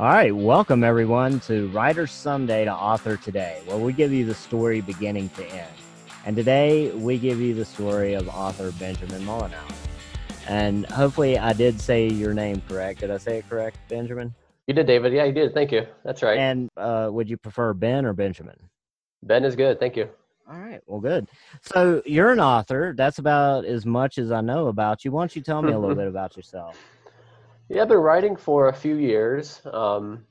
All right, welcome everyone to Writer Someday to Author Today, where we give you the story beginning to end. And today we give you the story of author Benjamin Mollenauer. And hopefully I did say your name correct. Did I say it correct, Benjamin? You did, David. Yeah, you did. Thank you. That's right. And uh, would you prefer Ben or Benjamin? Ben is good. Thank you. All right. Well, good. So you're an author. That's about as much as I know about you. Why don't you tell me a little bit about yourself? Yeah, I've been writing for a few years, um,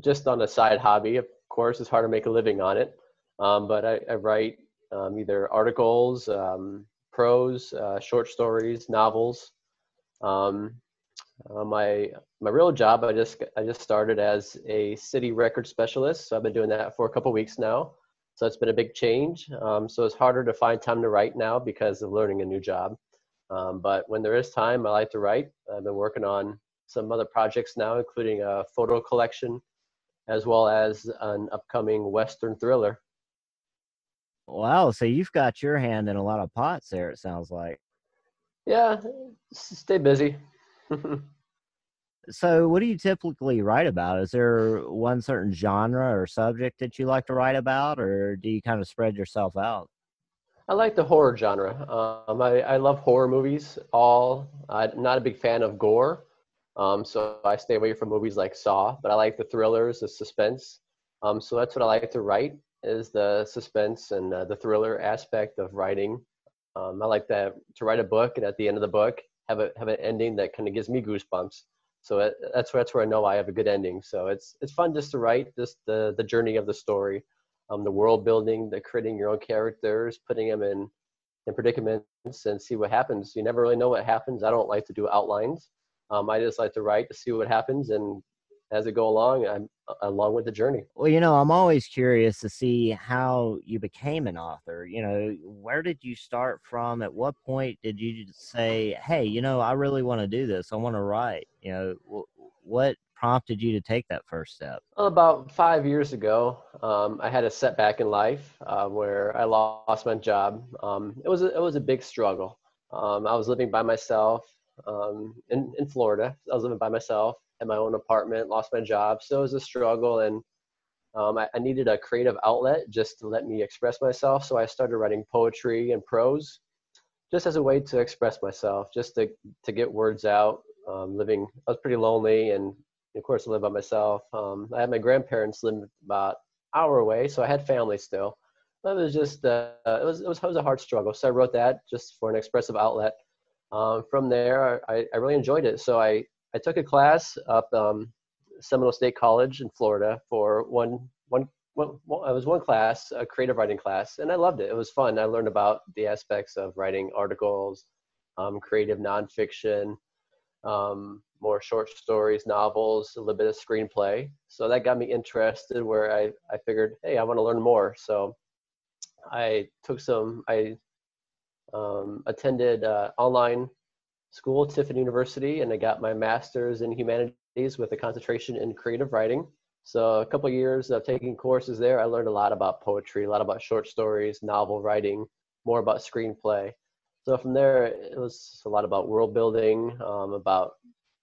just on a side hobby. Of course, it's hard to make a living on it, um, but I, I write um, either articles, um, prose, uh, short stories, novels. Um, uh, my my real job, I just I just started as a city record specialist, so I've been doing that for a couple weeks now. So it's been a big change. Um, so it's harder to find time to write now because of learning a new job. but when there is time, I like to write. I've been working on some other projects now, including a photo collection, as well as an upcoming Western thriller. Wow, so you've got your hand in a lot of pots there, it sounds like. Yeah, stay busy. so, what do you typically write about? Is there one certain genre or subject that you like to write about, or do you kind of spread yourself out? I like the horror genre. Um, I, I love horror movies. All I'm not a big fan of gore, um, so I stay away from movies like Saw, but I like the thrillers, the suspense. Um, so that's what I like to write is the suspense and uh, the thriller aspect of writing. Um, I like that to write a book and at the end of the book have a have an ending that kind of gives me goosebumps. So it, that's that's where I know I have a good ending. So it's it's fun just to write just the the journey of the story, um, the world building, the creating your own characters, putting them in in predicaments and see what happens. You never really know what happens. I don't like to do outlines. Um, I just like to write to see what happens, and as it go along, I'm along with the journey. Well, you know, I'm always curious to see how you became an author. You know, where did you start from? At what point did you say, "Hey, you know, I really want to do this. I want to write." You know, what prompted you to take that first step? About five years ago, um, I had a setback in life uh, where I lost my job. Um, it was a, it was a big struggle. Um, I was living by myself um, in, in Florida. I was living by myself in my own apartment, lost my job. So it was a struggle. And um, I, I, needed a creative outlet just to let me express myself. So I started writing poetry and prose just as a way to express myself, just to, to get words out. Um, living, I was pretty lonely. And of course, I lived by myself. Um, I had my grandparents lived about hour away. So I had family still. But it was just, uh, it, was, it, was, it was a hard struggle. So I wrote that just for an expressive outlet um, from there, I, I really enjoyed it. So I, I took a class up um, Seminole State College in Florida for one, one, one, one, it was one class, a creative writing class, and I loved it. It was fun. I learned about the aspects of writing articles, um, creative nonfiction, um, more short stories, novels, a little bit of screenplay. So that got me interested where I, I figured, hey, I want to learn more. So I took some, I um, attended uh, online school Tiffin University, and I got my master's in humanities with a concentration in creative writing. So a couple of years of taking courses there, I learned a lot about poetry, a lot about short stories, novel writing, more about screenplay. So from there, it was a lot about world building, um, about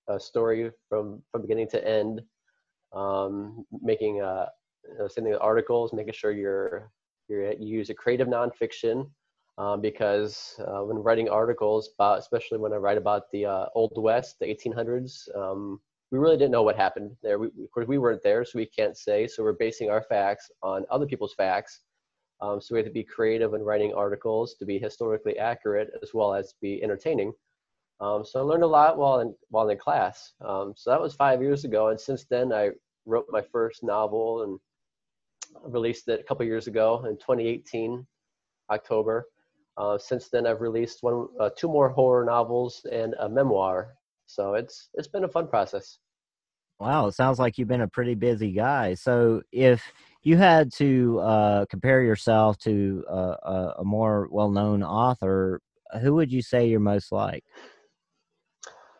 a story from from beginning to end, um, making uh, sending articles, making sure you're, you're you use a creative nonfiction um, because uh, when writing articles about, especially when I write about the uh, Old West, the 1800s, um, we really didn't know what happened there. We, of course, we weren't there, so we can't say. So we're basing our facts on other people's facts. Um, so we have to be creative in writing articles to be historically accurate as well as be entertaining. Um, so I learned a lot while in while in class. Um, so that was five years ago, and since then I wrote my first novel and released it a couple years ago in 2018, October. Uh, since then, I've released one, uh, two more horror novels and a memoir. So it's it's been a fun process. Wow, it sounds like you've been a pretty busy guy. So if you had to uh, compare yourself to a, a more well-known author, who would you say you're most like?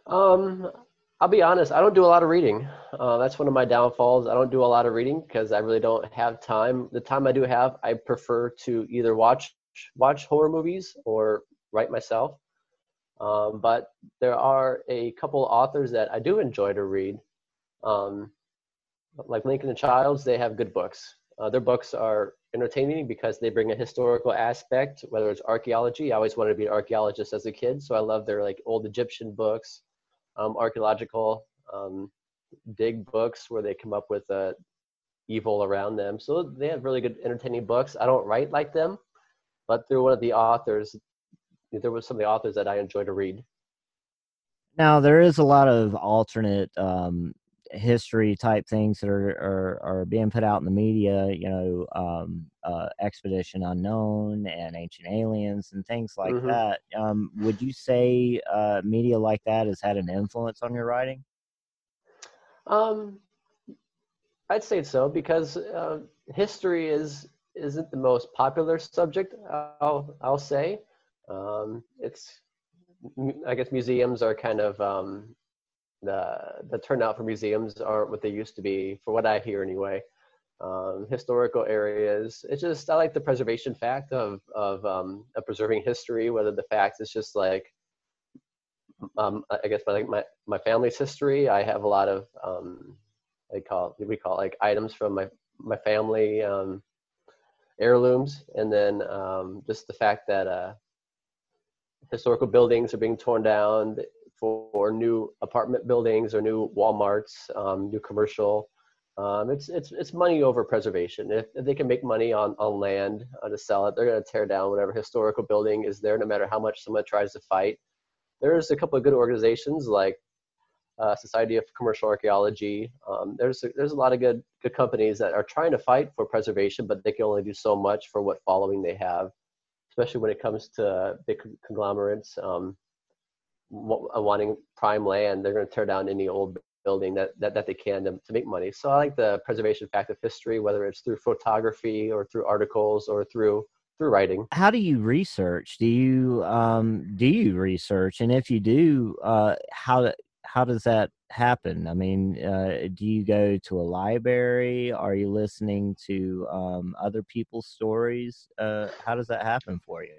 Um, I'll be honest. I don't do a lot of reading. Uh, that's one of my downfalls. I don't do a lot of reading because I really don't have time. The time I do have, I prefer to either watch watch horror movies or write myself. Um, but there are a couple authors that I do enjoy to read. Um, like Lincoln and Childs, they have good books. Uh, their books are entertaining because they bring a historical aspect, whether it's archaeology. I always wanted to be an archaeologist as a kid, so I love their like old Egyptian books, um, archaeological um, dig books where they come up with uh, evil around them. So they have really good entertaining books. I don't write like them, but they're one of the authors. There was some of the authors that I enjoy to read. Now there is a lot of alternate um, history type things that are, are, are being put out in the media. You know, um, uh, Expedition Unknown and Ancient Aliens and things like mm-hmm. that. Um, would you say uh, media like that has had an influence on your writing? Um, I'd say so because uh, history is isn't the most popular subject. I'll I'll say um, it's I guess museums are kind of um, the the turnout for museums aren't what they used to be, for what I hear anyway. Um, historical areas. It's just I like the preservation fact of of, um, of preserving history. Whether the fact is just like um, I guess my my my family's history. I have a lot of um, they call we call it like items from my my family um, heirlooms, and then um, just the fact that uh, historical buildings are being torn down for new apartment buildings or new WalMarts, um, new commercial. Um, it's it's it's money over preservation. If, if, they can make money on on land uh, to sell it, they're going to tear down whatever historical building is there, no matter how much someone tries to fight. There's a couple of good organizations like uh, Society of Commercial Archaeology. Um, there's a, there's a lot of good good companies that are trying to fight for preservation, but they can only do so much for what following they have, especially when it comes to big conglomerates um, wanting prime land. They're going to tear down any old building that, that, that they can to, to make money. So I like the preservation fact of history, whether it's through photography or through articles or through through writing. How do you research? Do you um, do you research? And if you do, uh, how how does that happen? I mean, uh, do you go to a library? Are you listening to um, other people's stories? Uh, how does that happen for you?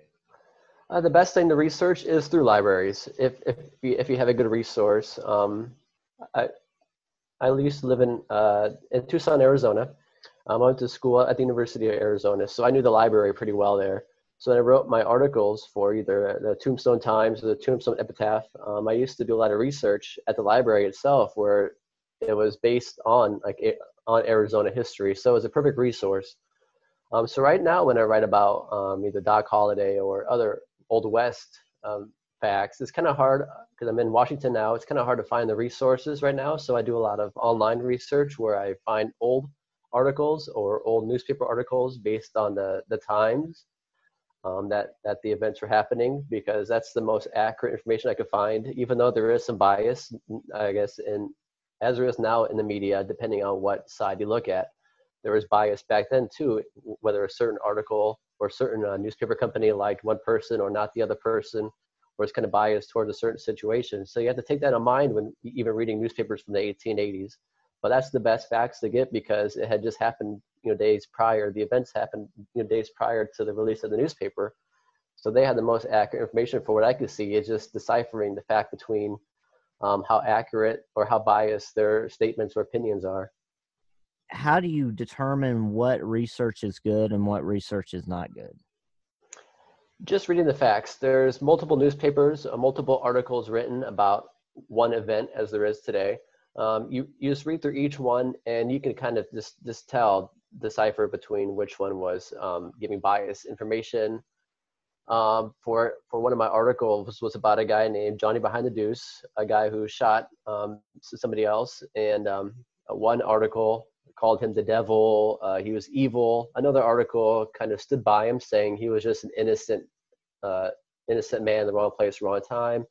Uh, the best thing to research is through libraries. If if if you have a good resource, um, I I used to live in uh, in Tucson, Arizona. Um, I went to school at the University of Arizona, so I knew the library pretty well there. So I wrote my articles for either the Tombstone Times or the Tombstone Epitaph. Um, I used to do a lot of research at the library itself, where it was based on like on Arizona history. So it was a perfect resource. Um, so right now, when I write about um, either Doc Holliday or other Old West um, facts, it's kind of hard because I'm in Washington now. It's kind of hard to find the resources right now. So I do a lot of online research where I find old articles or old newspaper articles based on the the times um, that that the events are happening because that's the most accurate information I could find. Even though there is some bias, I guess, in as there is now in the media, depending on what side you look at, there was bias back then too. Whether a certain article or a certain uh, newspaper company liked one person or not the other person, or it's kind of biased towards a certain situation. So you have to take that in mind when even reading newspapers from the 1880s. But that's the best facts to get because it had just happened you know days prior the events happened you know days prior to the release of the newspaper. So they had the most accurate information for what i could see is just deciphering the fact between um, how accurate or how biased their statements or opinions are. How do you determine what research is good and what research is not good? Just reading the facts. There's multiple newspapers uh, multiple articles written about one event as there is today um, you, you just read through each one and you can kind of just, just tell decipher between which one was um, giving biased information. Um, for for one of my articles was about a guy named Johnny Behind the Deuce, a guy who shot um, somebody else, and um, one article called him the devil. Uh, he was evil. Another article kind of stood by him, saying he was just an innocent uh, innocent man in the wrong place, wrong time.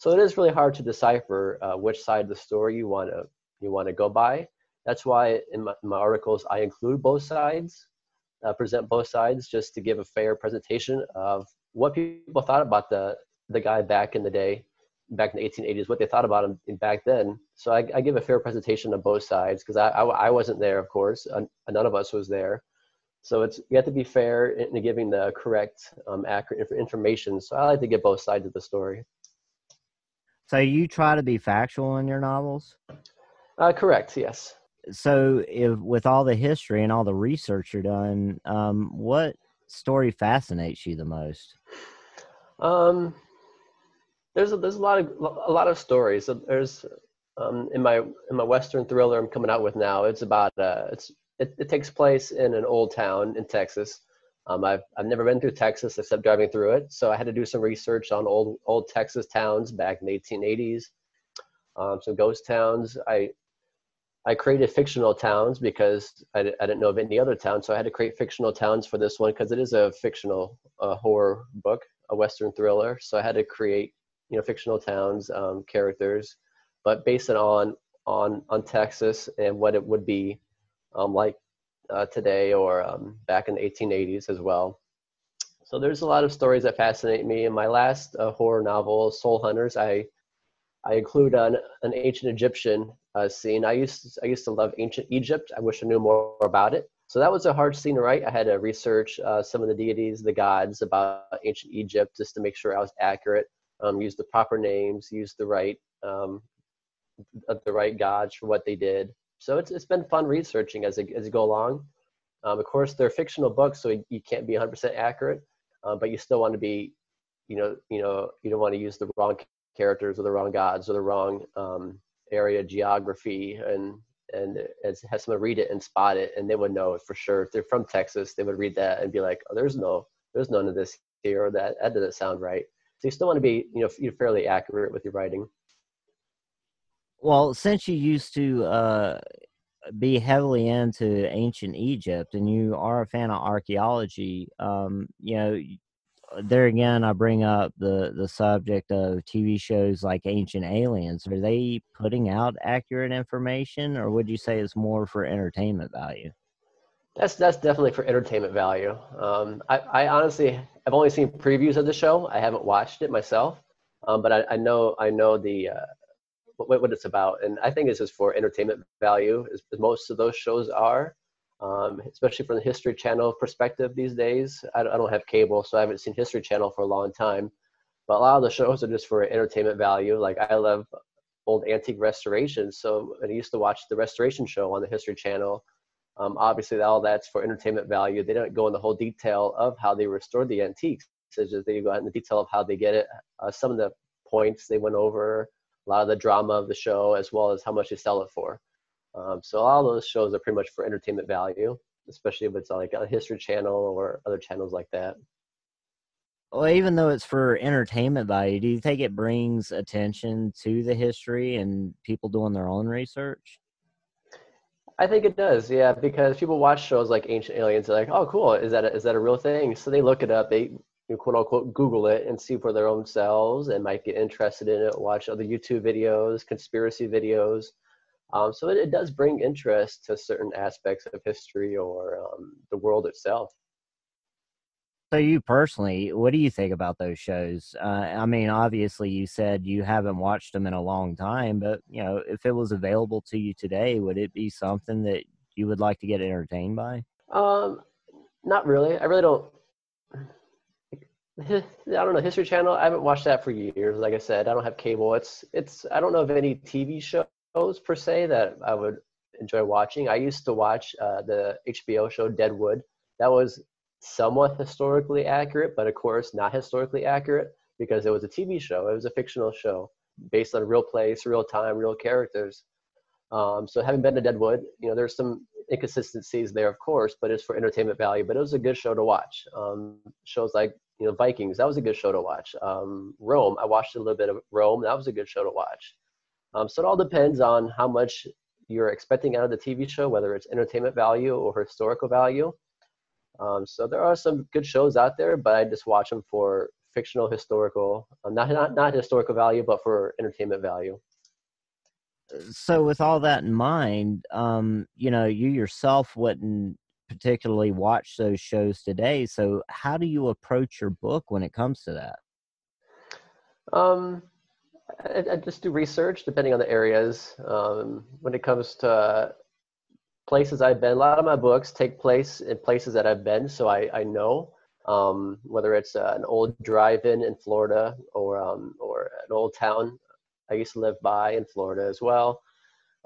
So it is really hard to decipher uh, which side of the story you want to you want to go by. That's why in my, my articles I include both sides, uh, present both sides, just to give a fair presentation of what people thought about the the guy back in the day, back in the 1880s, what they thought about him back then. So I, I give a fair presentation of both sides because I, I, I wasn't there, of course, none of us was there. So it's you have to be fair in giving the correct, um, accurate information. So I like to get both sides of the story. So you try to be factual in your novels? Uh, correct. Yes so, if with all the history and all the research you're done, um, what story fascinates you the most? Um, there's a, there's a lot of a lot of stories. There's um, in my in my western thriller I'm coming out with now. It's about uh, it's it, it takes place in an old town in Texas. Um, I've I've never been through Texas except driving through it, so I had to do some research on old old Texas towns back in the 1880s. Um, some ghost towns. I I created fictional towns because I, I didn't know of any other towns, so I had to create fictional towns for this one because it is a fictional uh, horror book, a western thriller. So I had to create you know fictional towns, um, characters, but based on on on Texas and what it would be um, like uh, today or um, back in the 1880s as well. So there's a lot of stories that fascinate me. In my last uh, horror novel, Soul Hunters, I I include an, an ancient Egyptian uh, scene. I used to, I used to love ancient Egypt. I wish I knew more about it. So that was a hard scene to write. I had to research uh, some of the deities, the gods about ancient Egypt, just to make sure I was accurate. Um, use the proper names, use the right um, the right gods for what they did. So it's it's been fun researching as it, as you go along. Um, of course, they're fictional books, so you can't be 100% accurate, uh, but you still want to be, you know, you know, you don't want to use the wrong characters or the wrong gods or the wrong um, area geography and and as have someone read it and spot it and they would know for sure. If they're from texas they would read that and be like oh there's no there's none of this here or that. That doesn't sound right. So you still want to be you know fairly accurate with your writing well since you used to uh, be heavily into ancient egypt and you are a fan of archaeology um, you know there again, I bring up the the subject of TV shows like Ancient Aliens. Are they putting out accurate information, or would you say it's more for entertainment value? That's that's definitely for entertainment value. Um, I, I honestly I've only seen previews of the show. I haven't watched it myself, um, but I, I know I know the uh, what, what it's about, and I think it's just for entertainment value, as, as most of those shows are um, especially from the History Channel perspective these days. I, I don't have cable, so I haven't seen History Channel for a long time. But a lot of the shows are just for entertainment value. Like I love old antique restorations, so I used to watch the restoration show on the History Channel. Um, obviously, all that's for entertainment value. They don't go in the whole detail of how they restored the antiques. It's just they go in the detail of how they get it. Uh, some of the points they went over, a lot of the drama of the show, as well as how much they sell it for. Um, so all those shows are pretty much for entertainment value, especially if it's like a History Channel or other channels like that. Well, even though it's for entertainment value, do you think it brings attention to the history and people doing their own research? I think it does, yeah, because people watch shows like Ancient Aliens, they're like, "Oh, cool! Is that a, is that a real thing?" So they look it up, they quote unquote Google it and see for their own selves, and might get interested in it. Watch other YouTube videos, conspiracy videos, um, so it, it, does bring interest to certain aspects of history or um, the world itself. So you personally, what do you think about those shows? Uh, I mean, obviously, you said you haven't watched them in a long time, but you know, if it was available to you today, would it be something that you would like to get entertained by? Um, not really. I really don't. I don't know History Channel. I haven't watched that for years. Like I said, I don't have cable. It's it's. I don't know of any TV shows per se that I would enjoy watching. I used to watch uh, the HBO show Deadwood. That was somewhat historically accurate, but of course not historically accurate because it was a TV show. It was a fictional show based on real place, real time, real characters. Um, so having been to Deadwood, you know, there's some inconsistencies there, of course, but it's for entertainment value. But it was a good show to watch. Um, shows like you know Vikings, that was a good show to watch. Um, Rome, I watched a little bit of Rome. That was a good show to watch. Um, so it all depends on how much you're expecting out of the TV show, whether it's entertainment value or historical value. Um, so there are some good shows out there, but I just watch them for fictional, historical, um, not, not not historical value, but for entertainment value. So with all that in mind, um, you know, you yourself wouldn't particularly watch those shows today. So how do you approach your book when it comes to that? Um, I, I, just do research depending on the areas. Um, when it comes to places I've been, a lot of my books take place in places that I've been, so I, I know um, whether it's uh, an old drive-in in Florida or um, or an old town I used to live by in Florida as well.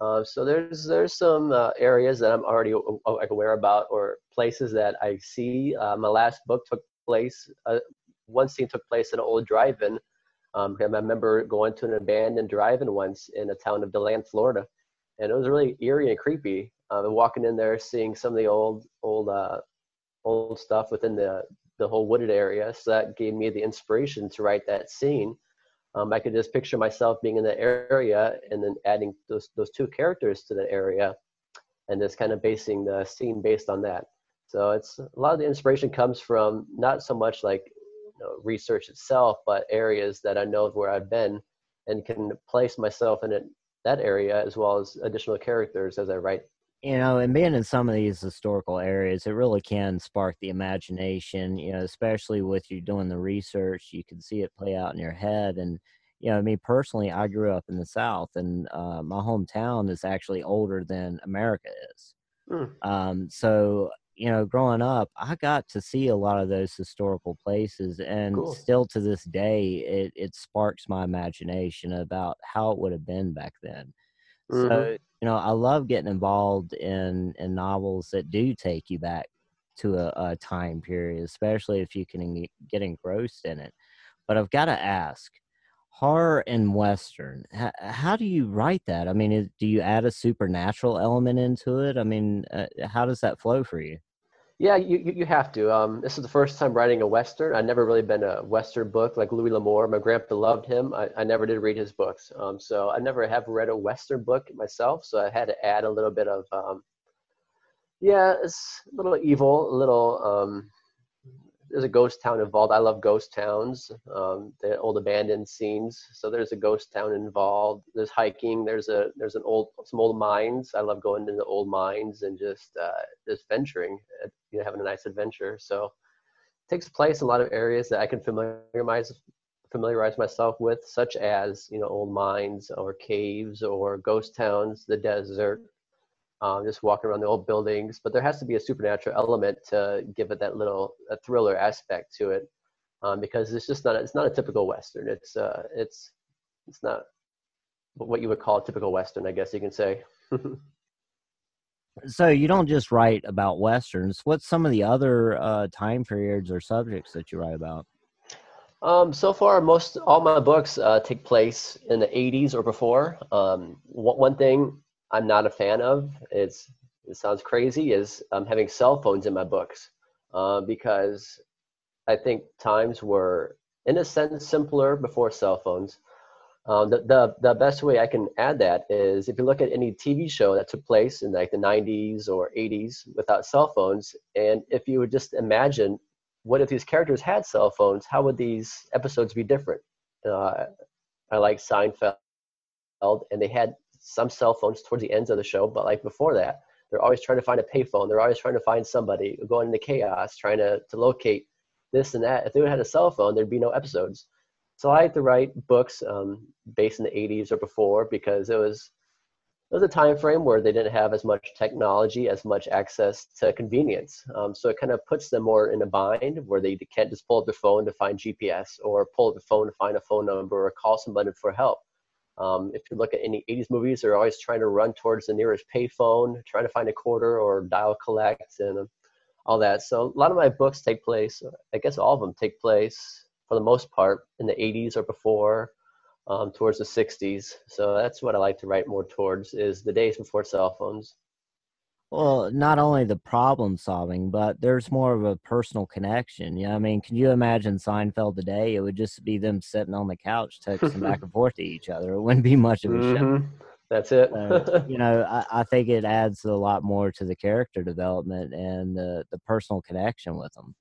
Uh, so there's there's some uh, areas that I'm already aware about or places that I see. Uh, my last book took place. Uh, one scene took place in an old drive-in. Um, I remember going to an abandoned drive-in once in a town of DeLand, Florida, and it was really eerie and creepy. Um, and walking in there, seeing some of the old old uh, old stuff within the the whole wooded area. So that gave me the inspiration to write that scene. Um, I could just picture myself being in that area and then adding those those two characters to the area, and just kind of basing the scene based on that. So it's a lot of the inspiration comes from not so much like you know, research itself, but areas that I know where I've been and can place myself in it, that area as well as additional characters as I write you know, and being in some of these historical areas, it really can spark the imagination, you know, especially with you doing the research, you can see it play out in your head. And, you know, I mean, personally, I grew up in the South and uh, my hometown is actually older than America is. Mm. Um, so, you know, growing up, I got to see a lot of those historical places, and cool. still to this day, it, it sparks my imagination about how it would have been back then. Mm-hmm. So, you know, I love getting involved in in novels that do take you back to a, a time period, especially if you can get engrossed in it. But I've got to ask, horror and western, how, how do you write that? I mean, is, do you add a supernatural element into it? I mean, uh, how does that flow for you? Yeah, you, you have to. Um, this is the first time writing a Western. I've never really been a Western book like Louis L'Amour. My grandpa loved him. I, I never did read his books. Um, so I never have read a Western book myself. So I had to add a little bit of, um, yeah, it's a little evil, a little um, there's a ghost town involved. I love ghost towns, um, the old abandoned scenes. So there's a ghost town involved. There's hiking. There's a there's an old some old mines. I love going into old mines and just uh, just venturing, uh, you know, having a nice adventure. So it takes place in a lot of areas that I can familiarize familiarize myself with, such as you know old mines or caves or ghost towns, the desert, um, just walking around the old buildings. But there has to be a supernatural element to give it that little a thriller aspect to it, um, because it's just not it's not a typical western. It's uh, it's it's not what you would call a typical western, I guess you can say. so you don't just write about westerns. What's some of the other uh, time periods or subjects that you write about? Um, so far, most all my books uh, take place in the 80s or before. Um, one, one thing I'm not a fan of. It's it sounds crazy is um, having cell phones in my books uh, because I think times were in a sense simpler before cell phones. Um, the, the the best way I can add that is if you look at any TV show that took place in like the 90s or 80s without cell phones, and if you would just imagine what if these characters had cell phones, how would these episodes be different? Uh, I like Seinfeld, and they had some cell phones towards the ends of the show, but like before that, they're always trying to find a payphone. They're always trying to find somebody going into chaos, trying to, to locate this and that. If they would have had a cell phone, there'd be no episodes. So I had to write books um, based in the 80s or before because it was it was a time frame where they didn't have as much technology, as much access to convenience. Um, so it kind of puts them more in a bind where they can't just pull up their phone to find GPS or pull up the phone to find a phone number or call somebody for help. Um, if you look at any 80s movies, they're always trying to run towards the nearest payphone, trying to find a quarter or dial collect and all that. So a lot of my books take place, I guess all of them take place for the most part in the 80s or before, um, towards the 60s. So that's what I like to write more towards is the days before cell phones. Well, not only the problem solving, but there's more of a personal connection. Yeah, I mean, can you imagine Seinfeld today? It would just be them sitting on the couch texting back and forth to each other. It wouldn't be much of a mm-hmm. show. That's it. you know, I, I, think it adds a lot more to the character development and the the personal connection with them.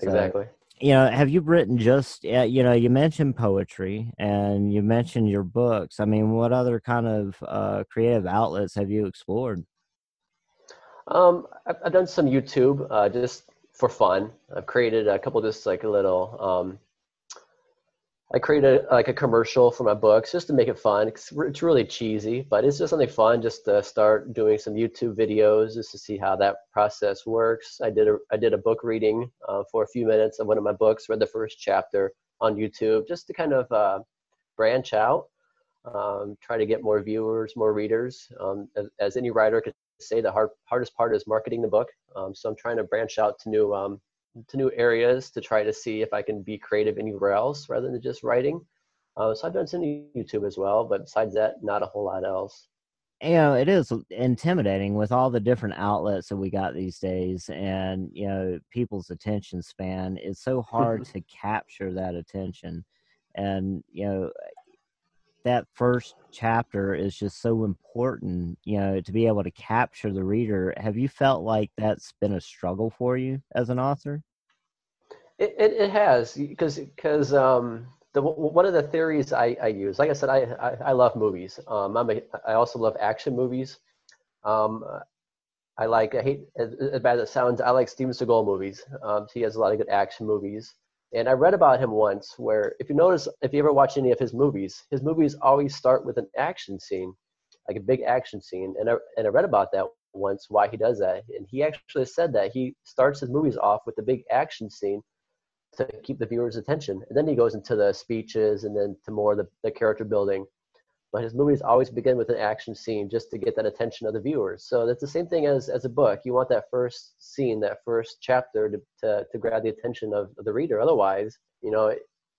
So, exactly. You know, have you written just? You know, you mentioned poetry and you mentioned your books. I mean, what other kind of uh, creative outlets have you explored? Um, I've, I've, done some YouTube uh, just for fun. I've created a couple just like a little. Um, I created like a commercial for my books just to make it fun. It's, it's really cheesy, but it's just something fun just to start doing some YouTube videos just to see how that process works. I did a I did a book reading uh, for a few minutes of one of my books. Read the first chapter on YouTube just to kind of uh, branch out um, try to get more viewers, more readers. Um, as, as, any writer could say, the hard, hardest part is marketing the book. Um, so I'm trying to branch out to new um, to new areas to try to see if I can be creative anywhere else rather than just writing. Uh, so I've done some YouTube as well, but besides that, not a whole lot else. You know, it is intimidating with all the different outlets that we got these days, and you know, people's attention span. It's so hard to capture that attention, and you know, that first chapter is just so important. You know, to be able to capture the reader. Have you felt like that's been a struggle for you as an author? It it, it has because because um the, one of the theories I, I use, like I said, I, I, I love movies. Um, I'm a, I also love action movies. Um, I like, I hate, as, bad as it sounds, I like Steven Seagal movies. Um, he has a lot of good action movies. And I read about him once where, if you notice, if you ever watch any of his movies, his movies always start with an action scene, like a big action scene. And I, and I read about that once, why he does that. And he actually said that he starts his movies off with a big action scene to keep the viewer's attention. And then he goes into the speeches and then to more the, the character building. But his movies always begin with an action scene just to get that attention of the viewers. So that's the same thing as, as a book. You want that first scene, that first chapter to, to, to grab the attention of, the reader. Otherwise, you know,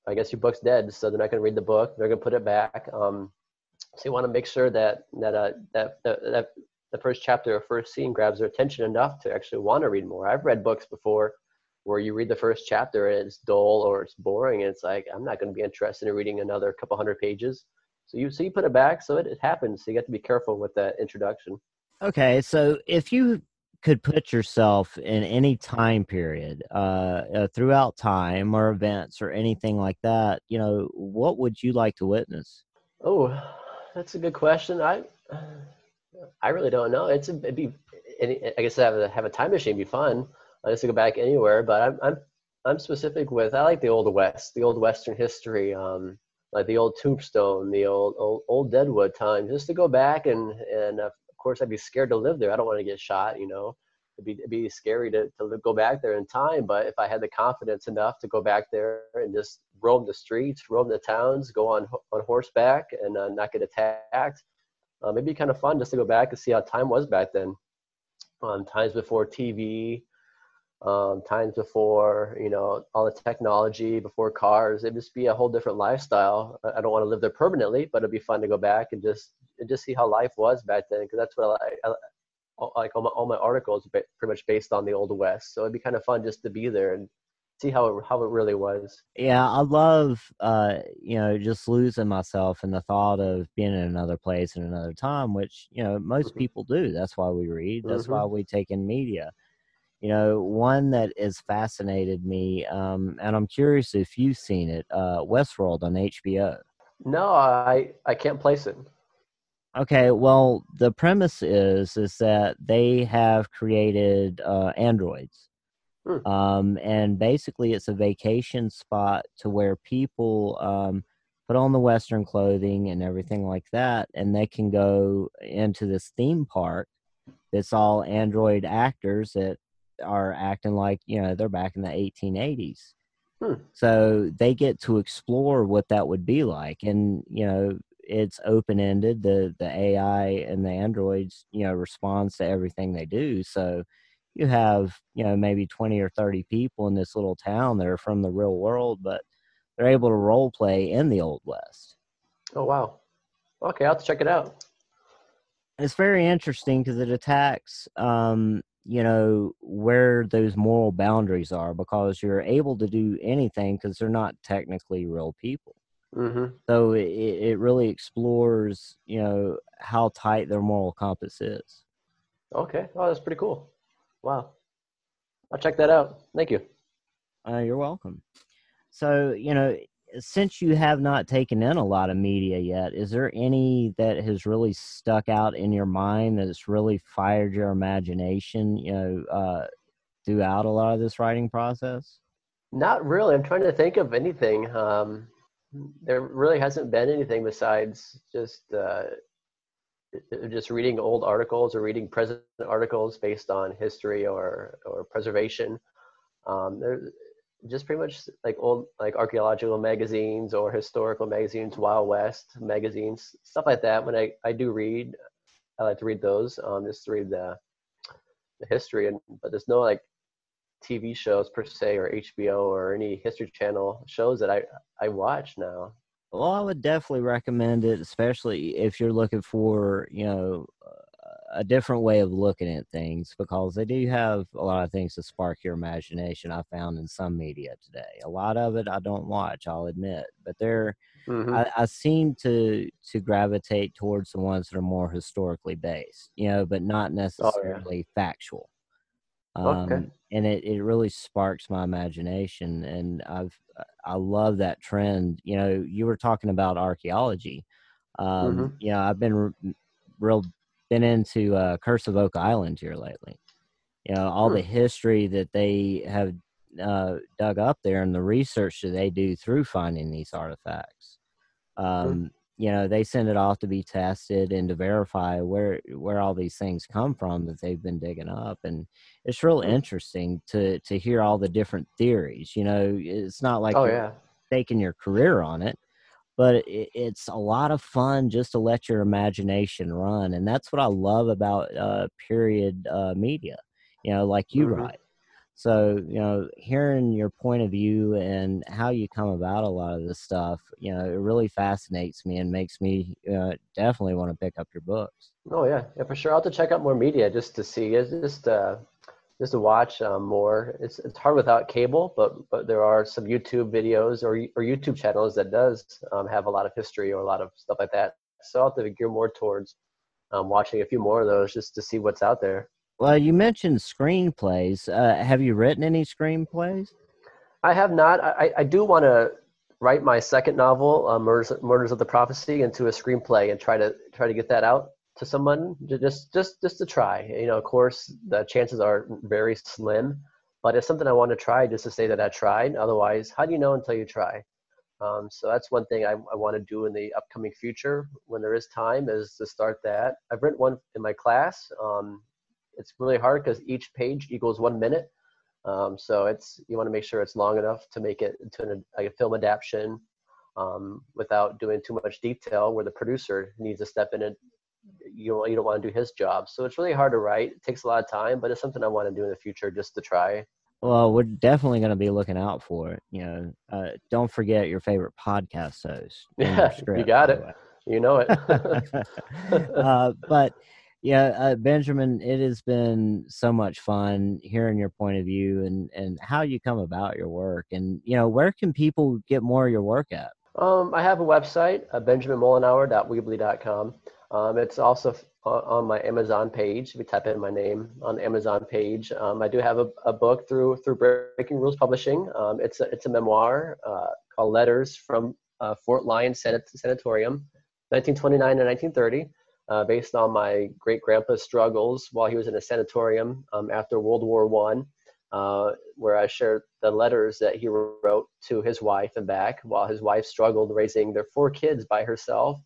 I guess your book's dead, so they're not going to read the book. They're going to put it back. Um, so you want to make sure that that uh, that that the first chapter or first scene grabs their attention enough to actually want to read more. I've read books before where you read the first chapter and it's dull or it's boring and it's like i'm not going to be interested in reading another couple hundred pages so you so you put it back so it, it happens. So you got to be careful with that introduction. Okay so if you could put yourself in any time period uh, uh, throughout time or events or anything like that you know what would you like to witness? Oh that's a good question. I i really don't know. It's a, it'd be i guess to have a have a time machine be fun. I used to go back anywhere, but I'm I'm I'm specific with I like the old west, the old western history, um, like the old Tombstone, the old old, old Deadwood time, just to go back and and uh, of course I'd be scared to live there. I don't want to get shot, you know. It'd be, it'd be scary to, to go back there in time, but if I had the confidence enough to go back there and just roam the streets, roam the towns, go on on horseback and uh, not get attacked, um, it'd be kind of fun just to go back and see how time was back then. Um, times before TV, um, times before, you know, all the technology before cars. It'd just be a whole different lifestyle. I don't want to live there permanently, but it'd be fun to go back and just and just see how life was back then, because that's what I, I, like. All my, all my articles pretty much based on the old west, so it'd be kind of fun just to be there and see how it, how it really was. Yeah, I love uh, you know just losing myself in the thought of being in another place in another time, which you know most mm-hmm. people do. That's why we read. That's mm-hmm. why we take in media you know one that has fascinated me um, and i'm curious if you've seen it uh, westworld on hbo no i i can't place it. Okay well the premise is is that they have created uh, androids. Hmm. um, and basically it's a vacation spot to where people um, put on the western clothing and everything like that and they can go into this theme park that's all android actors that are acting like you know they're back in the 1880s. Hmm. So they get to explore what that would be like, and you know it's open ended. The the AI and the androids you know responds to everything they do. So you have you know maybe 20 or 30 people in this little town that are from the real world, but they're able to role play in the old west. Oh wow! Okay, I'll have to check it out. It's very interesting because it attacks um, you know where those moral boundaries are because you're able to do anything because they're not technically real people. Mm-hmm. so it, it really explores you know how tight their moral compass is. Okay. Oh that's pretty cool. Wow. I'll check that out. Thank you. Uh, you're welcome. So you know since you have not taken in a lot of media yet, is there any that has really stuck out in your mind that's really fired your imagination, you know, uh, throughout a lot of this writing process? Not really. I'm trying to think of anything. Um, there really hasn't been anything besides just uh, just reading old articles or reading present articles based on history or or preservation. Um, there, just pretty much like old like archaeological magazines or historical magazines, Wild West magazines, stuff like that. When I, I do read, I like to read those, um, just to read the the history. And but there's no like TV shows per se or HBO or any History Channel shows that I I watch now. Well, I would definitely recommend it, especially if you're looking for you know a different way of looking at things because they do have a lot of things to spark your imagination. I found in some media today. A lot of it I don't watch, I'll admit, but they're mm-hmm. I, I, seem to to gravitate towards the ones that are more historically based, you know, but not necessarily oh, yeah. factual. Um, okay. And it, it really sparks my imagination, and I've I love that trend. You know, you were talking about archaeology. Um, mm-hmm. You know, I've been re- real been into uh, Curse of Oak Island here lately. You know, all the history that they have uh, dug up there and the research that they do through finding these artifacts. Um, You know, they send it off to be tested and to verify where where all these things come from that they've been digging up, and it's real interesting to to hear all the different theories. You know, it's not like oh yeah, taking your career on it, but it, it's a lot of fun just to let your imagination run and that's what i love about uh, period uh, media you know like you mm-hmm. write. So you know hearing your point of view and how you come about a lot of this stuff you know it really fascinates me and makes me uh, definitely want to pick up your books. Oh yeah. Yeah for sure. I'll have to check out more media just to see. It's just uh just to watch um, more. It's it's hard without cable, but but there are some YouTube videos or or YouTube channels that does um, have a lot of history or a lot of stuff like that. So I'll have to gear more towards um, watching a few more of those just to see what's out there. Well, you mentioned screenplays. Uh, have you written any screenplays? I have not. I, I do want to write my second novel, uh, Murders, Murders of the Prophecy, into a screenplay and try to try to get that out to someone just just just to try. You know of course the chances are very slim but it's something i want to try just to say that i tried. Otherwise how do you know until you try? Um, so that's one thing I, I want to do in the upcoming future when there is time is to start that. I've written one in my class. Um, it's really hard because each page equals one minute. Um, so it's you want to make sure it's long enough to make it into an, like a film adaptation um, without doing too much detail where the producer needs to step in and you don't, you don't want to do his job. So it's really hard to write. It takes a lot of time, but it's something I want to do in the future just to try. Well, we're definitely going to be looking out for it. You know, uh, don't forget your favorite podcast host. Yeah, script, you got it. You know it. uh, but yeah, uh, Benjamin, it has been so much fun hearing your point of view and and how you come about your work. And you know, where can people get more of your work at? Um, I have a website, uh, benjaminmollenauer.weebly.com. Um, it's also on my Amazon page. If you type in my name on Amazon page, um, I do have a, a, book through through Breaking Rules Publishing. Um, it's a, it's a memoir uh, called Letters from uh, Fort Lyon Sanatorium, 1929 and 1930, uh, based on my great grandpa's struggles while he was in a sanatorium um, after World War One. Uh, where I shared the letters that he wrote to his wife and back while his wife struggled raising their four kids by herself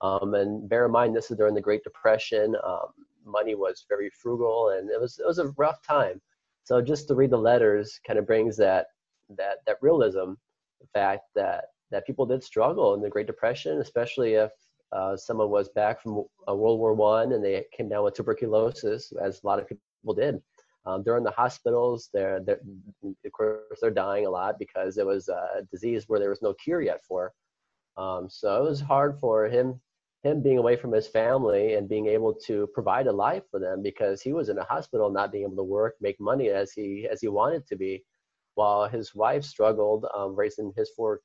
um, and bear in mind, this is during the Great Depression. Um, money was very frugal, and it was it was a rough time. So just to read the letters kind of brings that that that realism, the fact that that people did struggle in the Great Depression, especially if uh, someone was back from uh, World War One and they came down with tuberculosis, as a lot of people did. Um, they're in the hospitals. They're, they're, of course, they're dying a lot because it was a disease where there was no cure yet for. Um, so it was hard for him him being away from his family and being able to provide a life for them because he was in a hospital not being able to work make money as he as he wanted to be while his wife struggled um, raising his four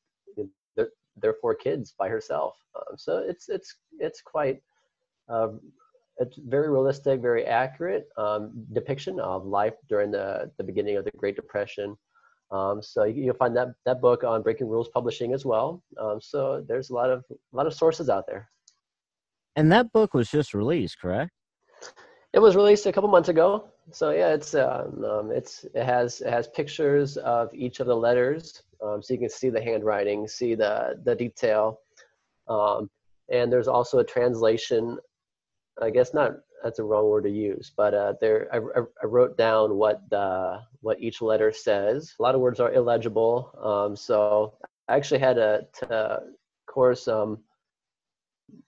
their, their four kids by herself. Um, so it's it's it's quite uh, it's very realistic very accurate um, depiction of life during the the beginning of the great depression. Um, so you'll find that that book on breaking rules publishing as well. Um, so there's a lot of a lot of sources out there and that book was just released, correct? It was released a couple months ago. So yeah, it's um, um, it's it has it has pictures of each of the letters, um, so you can see the handwriting, see the the detail, um, and there's also a translation. I guess not that's a wrong word to use, but uh, there I, I, wrote down what the, what each letter says. A lot of words are illegible, um, so I actually had a to, course um,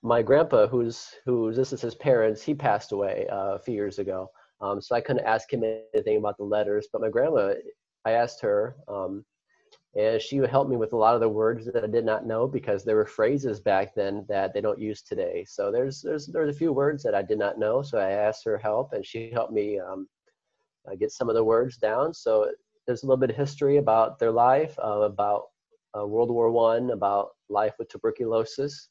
my grandpa, who's who's this is his parents, he passed away uh, a few years ago, um, so I couldn't ask him anything about the letters. But my grandma, I asked her. Um, and she would help me with a lot of the words that I did not know because there were phrases back then that they don't use today. So there's there's there's a few words that I did not know, so I asked her help, and she helped me um, uh, get some of the words down. So there's a little bit of history about their life, uh, about uh, World War One, about life with tuberculosis,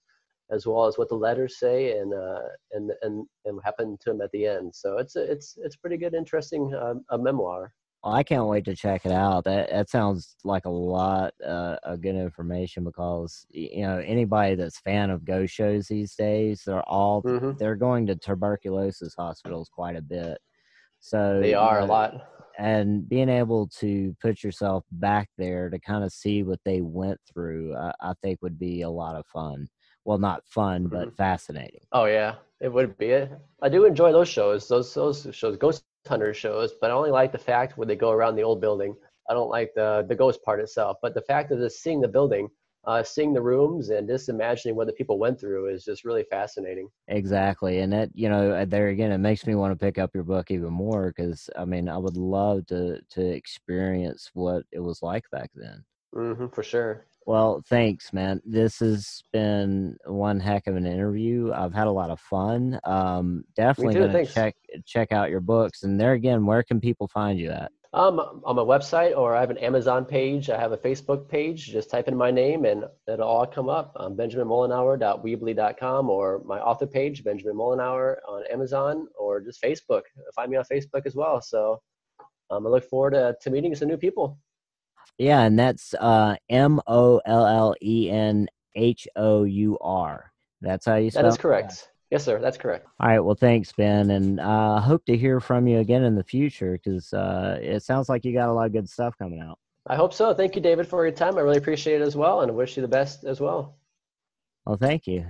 as well as what the letters say and uh, and and and what happened to them at the end. So it's a, it's it's pretty good, interesting um, a memoir. Well, I can't wait to check it out. That that sounds like a lot uh, of good information because you know anybody that's fan of ghost shows these days, they're all mm-hmm. they're going to tuberculosis hospitals quite a bit. So they are you know, a lot. And being able to put yourself back there to kind of see what they went through, I, I think would be a lot of fun. Well, not fun, mm-hmm. but fascinating. Oh yeah, it would be. I do enjoy those shows. Those those shows. Ghost hunter shows, but I only like the fact when they go around the old building. I don't like the the ghost part itself, but the fact of just seeing the building, uh, seeing the rooms, and just imagining what the people went through is just really fascinating. Exactly, and that you know uh, there again, it makes me want to pick up your book even more because I mean I would love to to experience what it was like back then. Mm-hmm, for sure. Well, thanks, man. This has been one heck of an interview. I've had a lot of fun. Um, definitely going to check check out your books. And there again, where can people find you at? Um, on my website, or I have an Amazon page. I have a Facebook page. Just type in my name, and it'll all come up. Um, BenjaminMollenhour.weebly.com, or my author page, Benjamin Mollenhour, on Amazon, or just Facebook. Find me on Facebook as well. So um, I look forward to, to meeting some new people. Yeah, and that's uh, M O L L E N H O U R. That's how you spell. That is correct. That? Yes, sir. That's correct. All right. Well, thanks, Ben, and I uh, hope to hear from you again in the future because uh, it sounds like you got a lot of good stuff coming out. I hope so. Thank you, David, for your time. I really appreciate it as well, and I wish you the best as well. Well, thank you.